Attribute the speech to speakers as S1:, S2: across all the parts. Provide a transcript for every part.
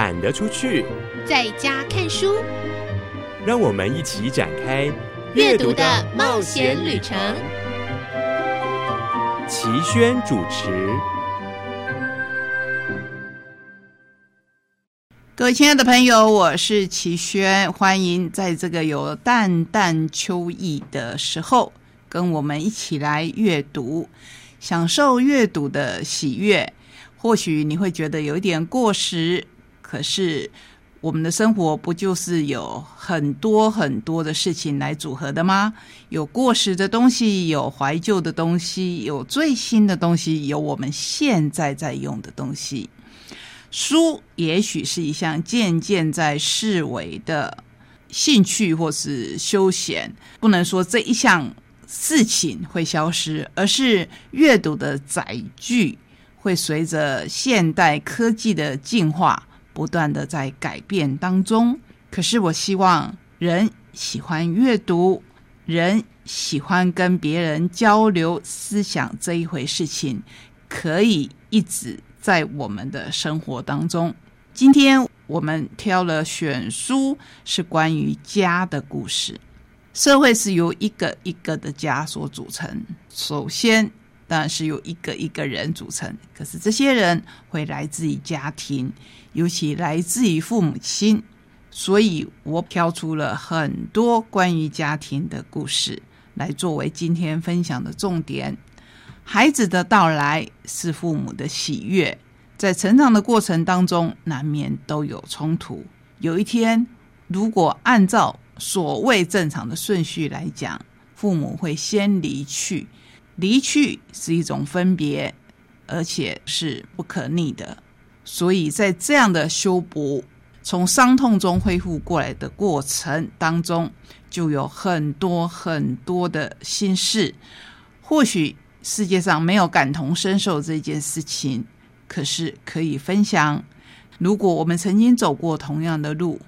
S1: 懒得出去，
S2: 在家看书。
S1: 让我们一起展开
S2: 阅读的冒险旅程。
S1: 齐轩主持。
S3: 各位亲爱的朋友，我是齐轩，欢迎在这个有淡淡秋意的时候，跟我们一起来阅读，享受阅读的喜悦。或许你会觉得有一点过时，可是我们的生活不就是有很多很多的事情来组合的吗？有过时的东西，有怀旧的东西，有最新的东西，有我们现在在用的东西。书也许是一项渐渐在视为的兴趣或是休闲，不能说这一项事情会消失，而是阅读的载具会随着现代科技的进化，不断的在改变当中。可是我希望人喜欢阅读，人喜欢跟别人交流思想这一回事情，可以一直。在我们的生活当中，今天我们挑了选书，是关于家的故事。社会是由一个一个的家所组成，首先当然是由一个一个人组成。可是这些人会来自于家庭，尤其来自于父母亲，所以我挑出了很多关于家庭的故事，来作为今天分享的重点。孩子的到来是父母的喜悦，在成长的过程当中，难免都有冲突。有一天，如果按照所谓正常的顺序来讲，父母会先离去，离去是一种分别，而且是不可逆的。所以在这样的修补、从伤痛中恢复过来的过程当中，就有很多很多的心事，或许。世界上没有感同身受这件事情，可是可以分享。如果我们曾经走过同样的路，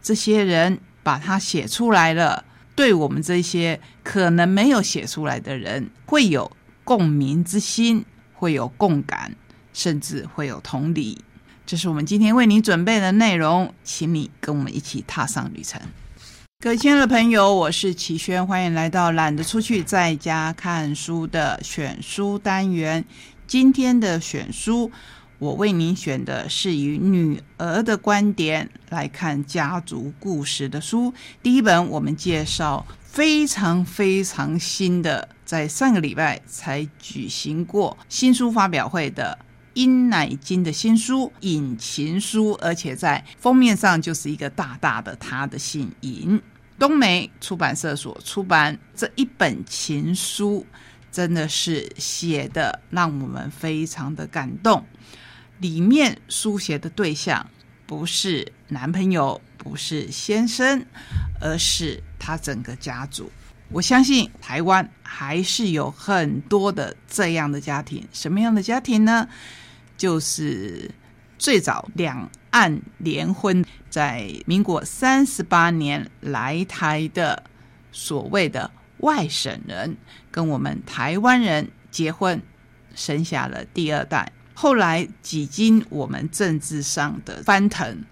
S3: 这些人把它写出来了，对我们这些可能没有写出来的人，会有共鸣之心，会有共感，甚至会有同理。这是我们今天为你准备的内容，请你跟我们一起踏上旅程。各位亲爱的朋友，我是齐轩，欢迎来到懒得出去在家看书的选书单元。今天的选书，我为您选的是以女儿的观点来看家族故事的书。第一本，我们介绍非常非常新的，在上个礼拜才举行过新书发表会的殷乃金的新书《引情书》，而且在封面上就是一个大大的他的姓尹。东梅出版社所出版这一本情书，真的是写的让我们非常的感动。里面书写的对象不是男朋友，不是先生，而是他整个家族。我相信台湾还是有很多的这样的家庭。什么样的家庭呢？就是最早两。岸联婚，在民国三十八年来台的所谓的外省人，跟我们台湾人结婚，生下了第二代。后来几经我们政治上的翻腾，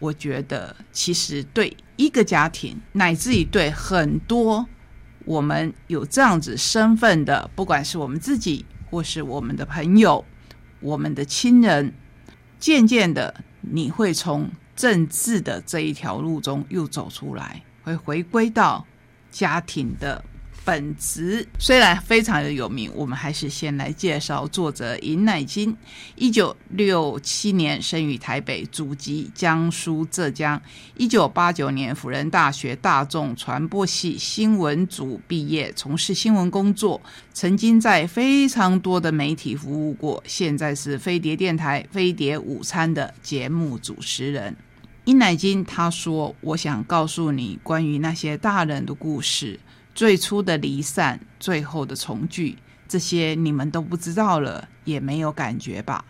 S3: 我觉得其实对一个家庭，乃至于对很多我们有这样子身份的，不管是我们自己，或是我们的朋友，我们的亲人，渐渐的。你会从政治的这一条路中又走出来，会回归到家庭的本职。虽然非常的有名，我们还是先来介绍作者尹乃金。一九六七年生于台北，祖籍江苏浙江。一九八九年辅仁大学大众传播系新闻组毕业，从事新闻工作。曾经在非常多的媒体服务过，现在是飞碟电台《飞碟午餐》的节目主持人。尹乃金他说：“我想告诉你关于那些大人的故事，最初的离散，最后的重聚，这些你们都不知道了，也没有感觉吧？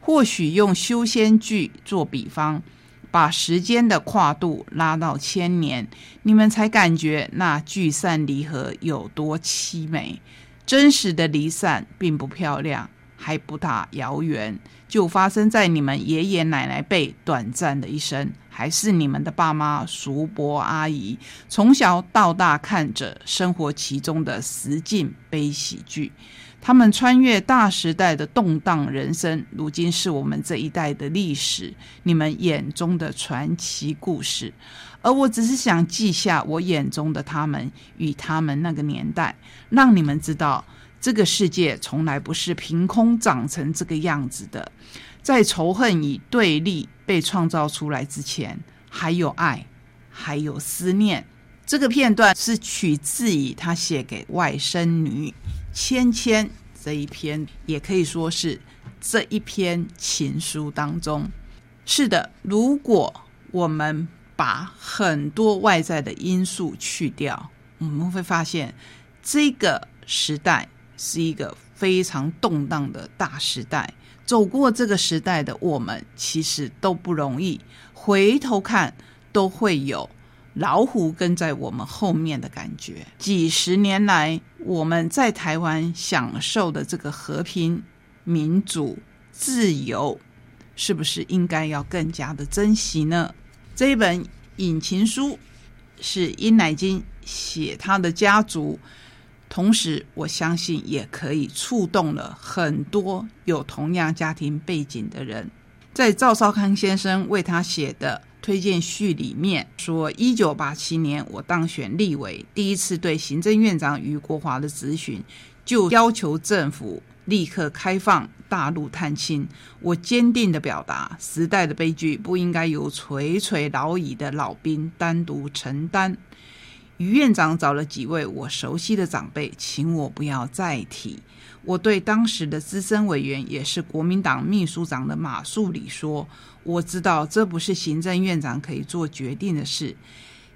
S3: 或许用修仙剧做比方，把时间的跨度拉到千年，你们才感觉那聚散离合有多凄美。”真实的离散并不漂亮，还不大遥远，就发生在你们爷爷奶奶辈短暂的一生，还是你们的爸妈、叔伯、阿姨从小到大看着生活其中的实境悲喜剧。他们穿越大时代的动荡人生，如今是我们这一代的历史，你们眼中的传奇故事。而我只是想记下我眼中的他们与他们那个年代，让你们知道，这个世界从来不是凭空长成这个样子的。在仇恨与对立被创造出来之前，还有爱，还有思念。这个片段是取自于他写给外甥女芊芊这一篇，也可以说是这一篇情书当中。是的，如果我们把很多外在的因素去掉，我们会发现这个时代是一个非常动荡的大时代。走过这个时代的我们，其实都不容易。回头看，都会有。老虎跟在我们后面的感觉，几十年来我们在台湾享受的这个和平、民主、自由，是不是应该要更加的珍惜呢？这一本《引情书》是殷乃金写他的家族，同时我相信也可以触动了很多有同样家庭背景的人。在赵少康先生为他写的。推荐序里面说，一九八七年我当选立委，第一次对行政院长余国华的咨询，就要求政府立刻开放大陆探亲。我坚定的表达，时代的悲剧不应该由垂垂老矣的老兵单独承担。于院长找了几位我熟悉的长辈，请我不要再提。我对当时的资深委员，也是国民党秘书长的马树礼说。我知道这不是行政院长可以做决定的事，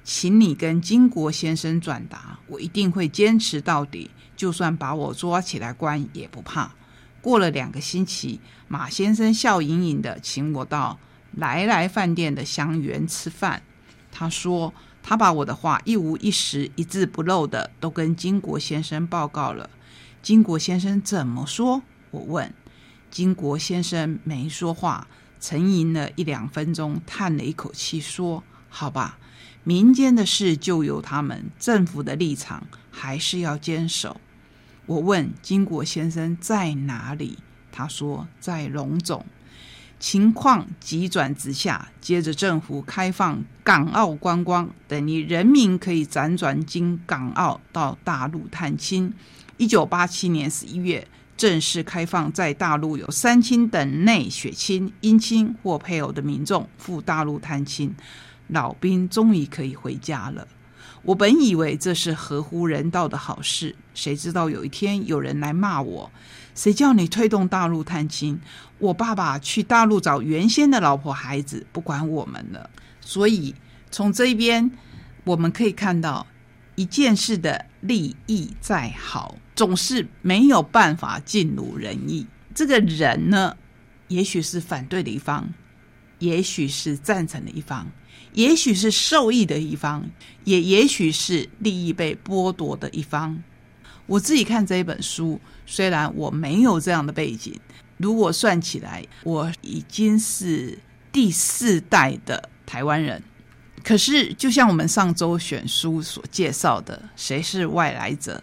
S3: 请你跟金国先生转达，我一定会坚持到底，就算把我抓起来关也不怕。过了两个星期，马先生笑盈盈的请我到来来饭店的香园吃饭。他说他把我的话一五一十、一字不漏的都跟金国先生报告了。金国先生怎么说？我问。金国先生没说话。沉吟了一两分钟，叹了一口气，说：“好吧，民间的事就由他们，政府的立场还是要坚守。”我问金国先生在哪里，他说在龙总。情况急转直下，接着政府开放港澳观光，等于人民可以辗转经港澳到大陆探亲。一九八七年十一月。正式开放，在大陆有三亲等内血亲、姻亲或配偶的民众赴大陆探亲，老兵终于可以回家了。我本以为这是合乎人道的好事，谁知道有一天有人来骂我：“谁叫你推动大陆探亲？我爸爸去大陆找原先的老婆孩子，不管我们了。”所以从这边我们可以看到。一件事的利益再好，总是没有办法尽如人意。这个人呢，也许是反对的一方，也许是赞成的一方，也许是受益的一方，也也许是利益被剥夺的一方。我自己看这一本书，虽然我没有这样的背景，如果算起来，我已经是第四代的台湾人。可是，就像我们上周选书所介绍的，谁是外来者？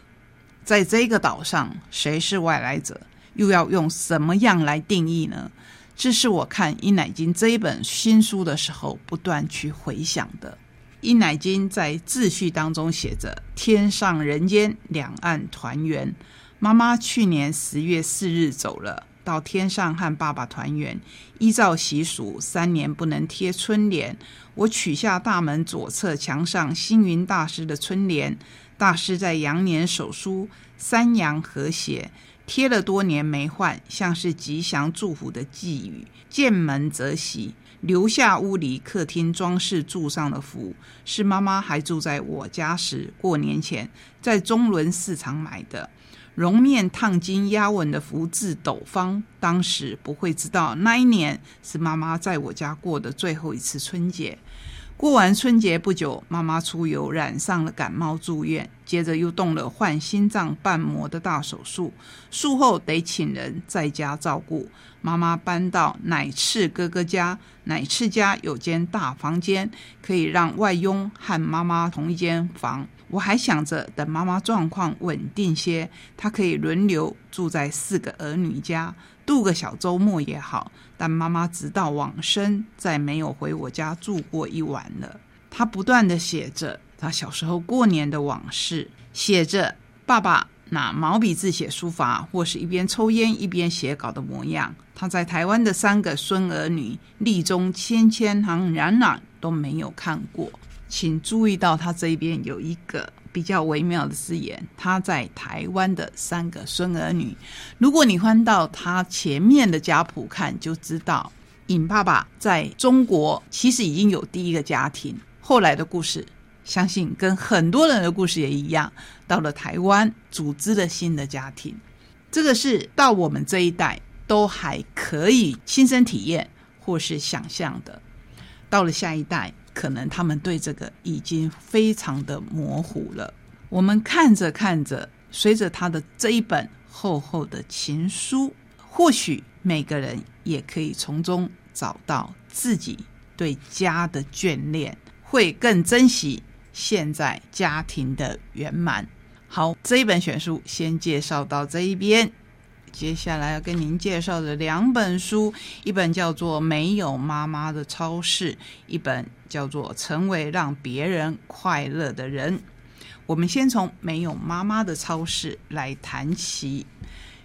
S3: 在这个岛上，谁是外来者？又要用什么样来定义呢？这是我看《伊乃金》这一本新书的时候，不断去回想的。伊乃金在自序当中写着：“天上人间，两岸团圆。妈妈去年十月四日走了，到天上和爸爸团圆。依照习俗，三年不能贴春联。”我取下大门左侧墙上星云大师的春联，大师在羊年手书“三阳和谐”，贴了多年没换，像是吉祥祝福的寄语。见门则喜，留下屋里客厅装饰柱上的符，是妈妈还住在我家时过年前在中伦市场买的。绒面烫金压纹的福字斗方，当时不会知道那一年是妈妈在我家过的最后一次春节。过完春节不久，妈妈出游染上了感冒住院，接着又动了换心脏瓣膜的大手术，术后得请人在家照顾。妈妈搬到奶赤哥哥家，奶赤家有间大房间，可以让外佣和妈妈同一间房。我还想着，等妈妈状况稳定些，她可以轮流住在四个儿女家，度个小周末也好。但妈妈直到往生，再没有回我家住过一晚了。她不断的写着她小时候过年的往事，写着爸爸拿毛笔字写书法，或是一边抽烟一边写稿的模样。他在台湾的三个孙儿女，历中千千行冉冉都没有看过。请注意到他这边有一个比较微妙的字眼，他在台湾的三个孙儿女。如果你翻到他前面的家谱看，就知道尹爸爸在中国其实已经有第一个家庭。后来的故事，相信跟很多人的故事也一样，到了台湾组织了新的家庭。这个是到我们这一代。都还可以亲身体验或是想象的，到了下一代，可能他们对这个已经非常的模糊了。我们看着看着，随着他的这一本厚厚的情书，或许每个人也可以从中找到自己对家的眷恋，会更珍惜现在家庭的圆满。好，这一本选书先介绍到这一边。接下来要跟您介绍的两本书，一本叫做《没有妈妈的超市》，一本叫做《成为让别人快乐的人》。我们先从《没有妈妈的超市》来谈起。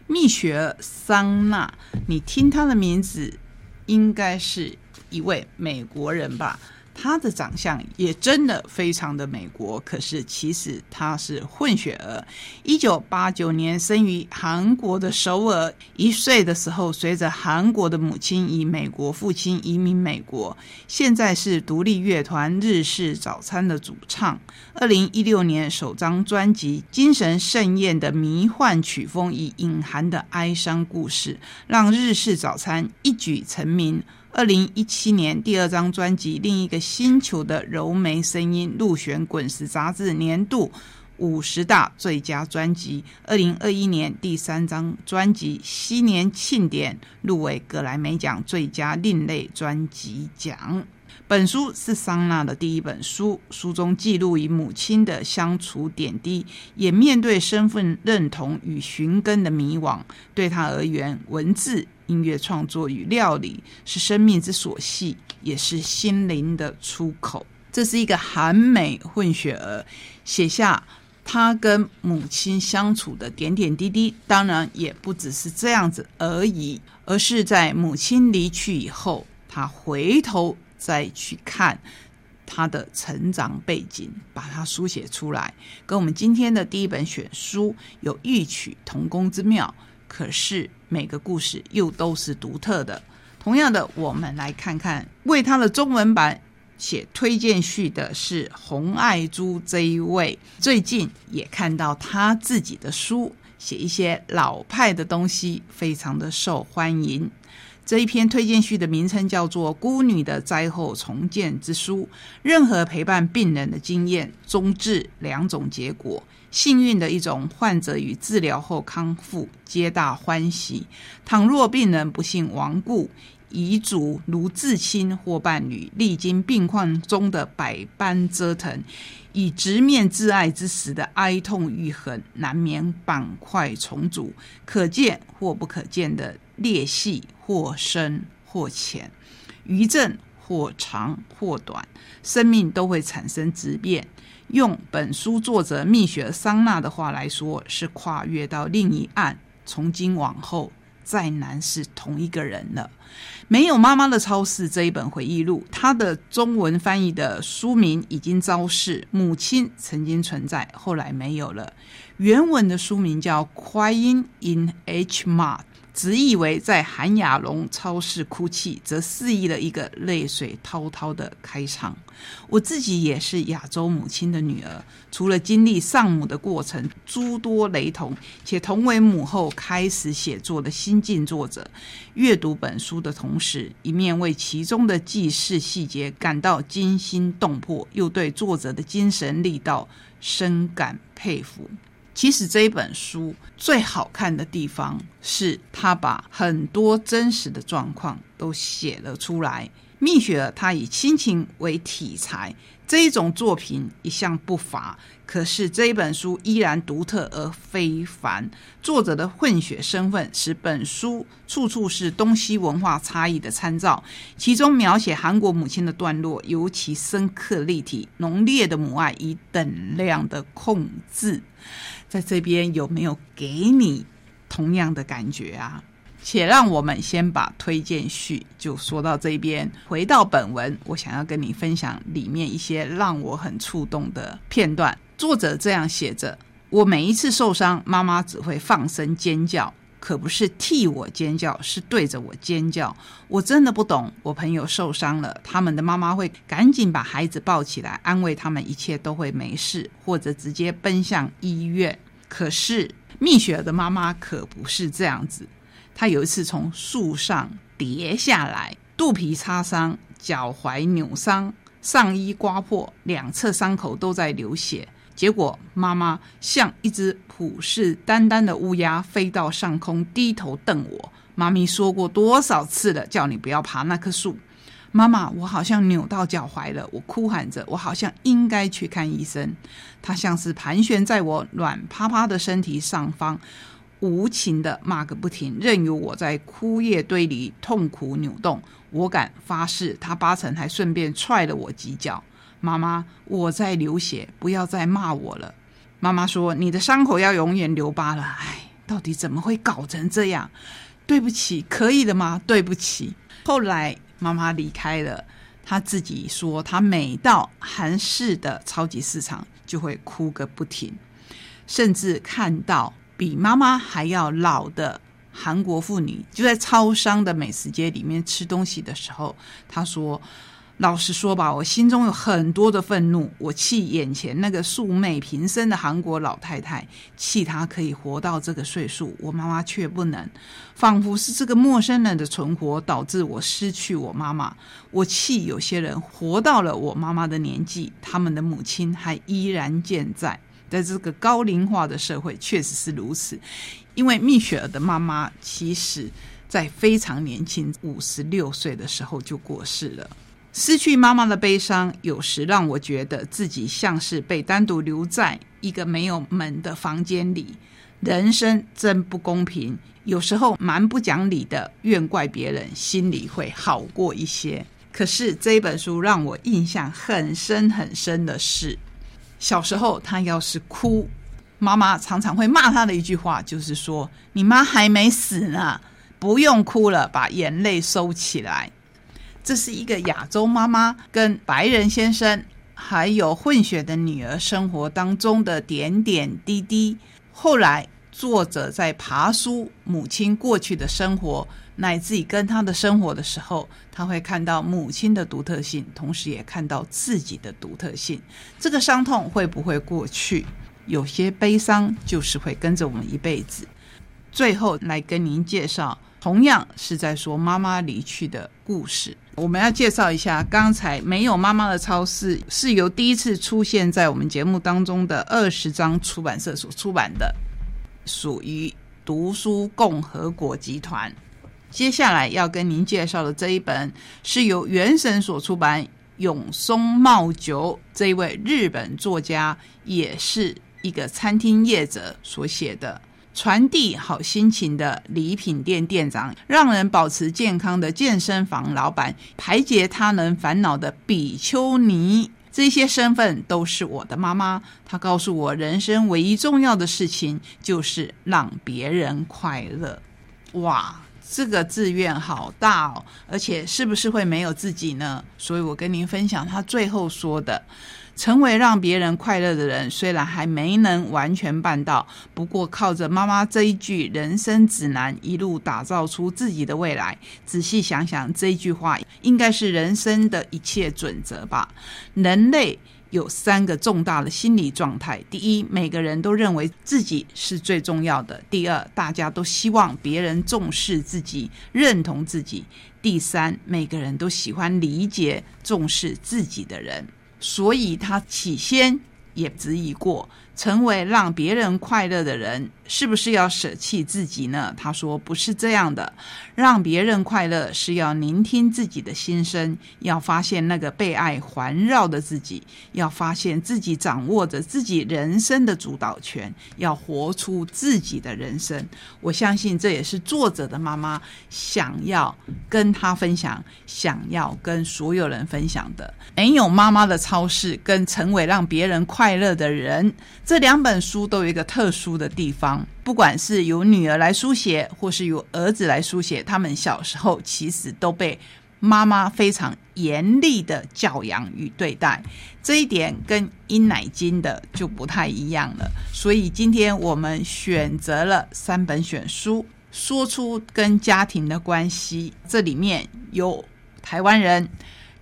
S3: 蜜雪·桑娜，你听她的名字，应该是一位美国人吧？他的长相也真的非常的美国，可是其实他是混血儿。一九八九年生于韩国的首尔，一岁的时候随着韩国的母亲以美国父亲移民美国，现在是独立乐团日式早餐的主唱。二零一六年首张专辑《精神盛宴》的迷幻曲风以隐含的哀伤故事，让日式早餐一举成名。二零一七年第二张专辑《另一个星球的柔美声音》入选《滚石》杂志年度五十大最佳专辑。二零二一年第三张专辑《新年庆典》入围格莱美奖最佳另类专辑奖。本书是桑娜的第一本书，书中记录与母亲的相处点滴，也面对身份认同与寻根的迷惘。对他而言，文字、音乐创作与料理是生命之所系，也是心灵的出口。这是一个韩美混血儿写下他跟母亲相处的点点滴滴，当然也不只是这样子而已，而是在母亲离去以后，他回头。再去看他的成长背景，把它书写出来，跟我们今天的第一本选书有异曲同工之妙。可是每个故事又都是独特的。同样的，我们来看看为他的中文版写推荐序的是洪爱珠这一位。最近也看到他自己的书，写一些老派的东西，非常的受欢迎。这一篇推荐序的名称叫做《孤女的灾后重建之书》。任何陪伴病人的经验，终至两种结果：幸运的一种，患者与治疗后康复，皆大欢喜；倘若病人不幸亡故，遗嘱如至亲或伴侣历经病况中的百般折腾，以直面挚爱之时的哀痛愈痕，难免板块重组。可见或不可见的。裂隙或深或浅，余震或长或短，生命都会产生质变。用本书作者蜜雪桑娜的话来说，是跨越到另一岸。从今往后，再难是同一个人了。没有妈妈的超市这一本回忆录，它的中文翻译的书名已经昭示，母亲曾经存在，后来没有了。原文的书名叫《Crying in H Mart》。只以为在韩亚龙超市哭泣，则肆意了一个泪水滔滔的开场。我自己也是亚洲母亲的女儿，除了经历丧母的过程诸多雷同，且同为母后开始写作的新晋作者，阅读本书的同时，一面为其中的记事细节感到惊心动魄，又对作者的精神力道深感佩服。其实这一本书最好看的地方是，他把很多真实的状况都写了出来。蜜雪儿她以亲情为题材，这一种作品一向不乏。可是这一本书依然独特而非凡。作者的混血身份使本书处处是东西文化差异的参照。其中描写韩国母亲的段落尤其深刻立体，浓烈的母爱以等量的控制。在这边有没有给你同样的感觉啊？且让我们先把推荐序就说到这边，回到本文，我想要跟你分享里面一些让我很触动的片段。作者这样写着：“我每一次受伤，妈妈只会放声尖叫，可不是替我尖叫，是对着我尖叫。我真的不懂，我朋友受伤了，他们的妈妈会赶紧把孩子抱起来，安慰他们一切都会没事，或者直接奔向医院。可是蜜雪儿的妈妈可不是这样子。”她有一次从树上跌下来，肚皮擦伤，脚踝扭伤，上衣刮破，两侧伤口都在流血。结果妈妈像一只虎视眈眈的乌鸦，飞到上空，低头瞪我。妈咪说过多少次了，叫你不要爬那棵树。妈妈，我好像扭到脚踝了，我哭喊着，我好像应该去看医生。她像是盘旋在我软趴趴的身体上方。无情的骂个不停，任由我在枯叶堆里痛苦扭动。我敢发誓，他八成还顺便踹了我几脚。妈妈，我在流血，不要再骂我了。妈妈说：“你的伤口要永远留疤了。”哎，到底怎么会搞成这样？对不起，可以的吗？对不起。后来妈妈离开了，她自己说，她每到韩式的超级市场就会哭个不停，甚至看到。比妈妈还要老的韩国妇女，就在超商的美食街里面吃东西的时候，她说：“老实说吧，我心中有很多的愤怒，我气眼前那个素昧平生的韩国老太太，气她可以活到这个岁数，我妈妈却不能，仿佛是这个陌生人的存活导致我失去我妈妈。我气有些人活到了我妈妈的年纪，他们的母亲还依然健在。”在这个高龄化的社会，确实是如此。因为蜜雪儿的妈妈，其实在非常年轻，五十六岁的时候就过世了。失去妈妈的悲伤，有时让我觉得自己像是被单独留在一个没有门的房间里。人生真不公平，有时候蛮不讲理的，怨怪别人，心里会好过一些。可是这本书让我印象很深很深的是。小时候，他要是哭，妈妈常常会骂他的一句话，就是说：“你妈还没死呢，不用哭了，把眼泪收起来。”这是一个亚洲妈妈跟白人先生还有混血的女儿生活当中的点点滴滴。后来，作者在爬书母亲过去的生活。乃至于跟她的生活的时候，他会看到母亲的独特性，同时也看到自己的独特性。这个伤痛会不会过去？有些悲伤就是会跟着我们一辈子。最后来跟您介绍，同样是在说妈妈离去的故事。我们要介绍一下，刚才没有妈妈的超市是由第一次出现在我们节目当中的二十章出版社所出版的，属于读书共和国集团。接下来要跟您介绍的这一本是由原神所出版，永松茂久这一位日本作家，也是一个餐厅业者所写的，传递好心情的礼品店店长，让人保持健康的健身房老板，排解他人烦恼的比丘尼，这些身份都是我的妈妈。她告诉我，人生唯一重要的事情就是让别人快乐。哇！这个志愿好大哦，而且是不是会没有自己呢？所以我跟您分享她最后说的。成为让别人快乐的人，虽然还没能完全办到，不过靠着妈妈这一句人生指南，一路打造出自己的未来。仔细想想，这一句话应该是人生的一切准则吧。人类有三个重大的心理状态：第一，每个人都认为自己是最重要的；第二，大家都希望别人重视自己、认同自己；第三，每个人都喜欢理解、重视自己的人。所以他起先也质疑过，成为让别人快乐的人。是不是要舍弃自己呢？他说不是这样的，让别人快乐是要聆听自己的心声，要发现那个被爱环绕的自己，要发现自己掌握着自己人生的主导权，要活出自己的人生。我相信这也是作者的妈妈想要跟他分享，想要跟所有人分享的。没有妈妈的超市跟成为让别人快乐的人这两本书都有一个特殊的地方。不管是由女儿来书写，或是由儿子来书写，他们小时候其实都被妈妈非常严厉的教养与对待，这一点跟阴奶金的就不太一样了。所以今天我们选择了三本选书，说出跟家庭的关系。这里面有台湾人，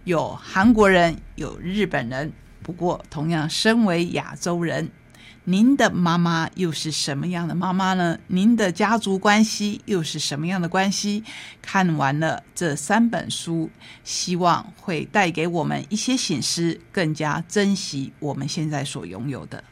S3: 有韩国人，有日本人，不过同样身为亚洲人。您的妈妈又是什么样的妈妈呢？您的家族关系又是什么样的关系？看完了这三本书，希望会带给我们一些醒思，更加珍惜我们现在所拥有的。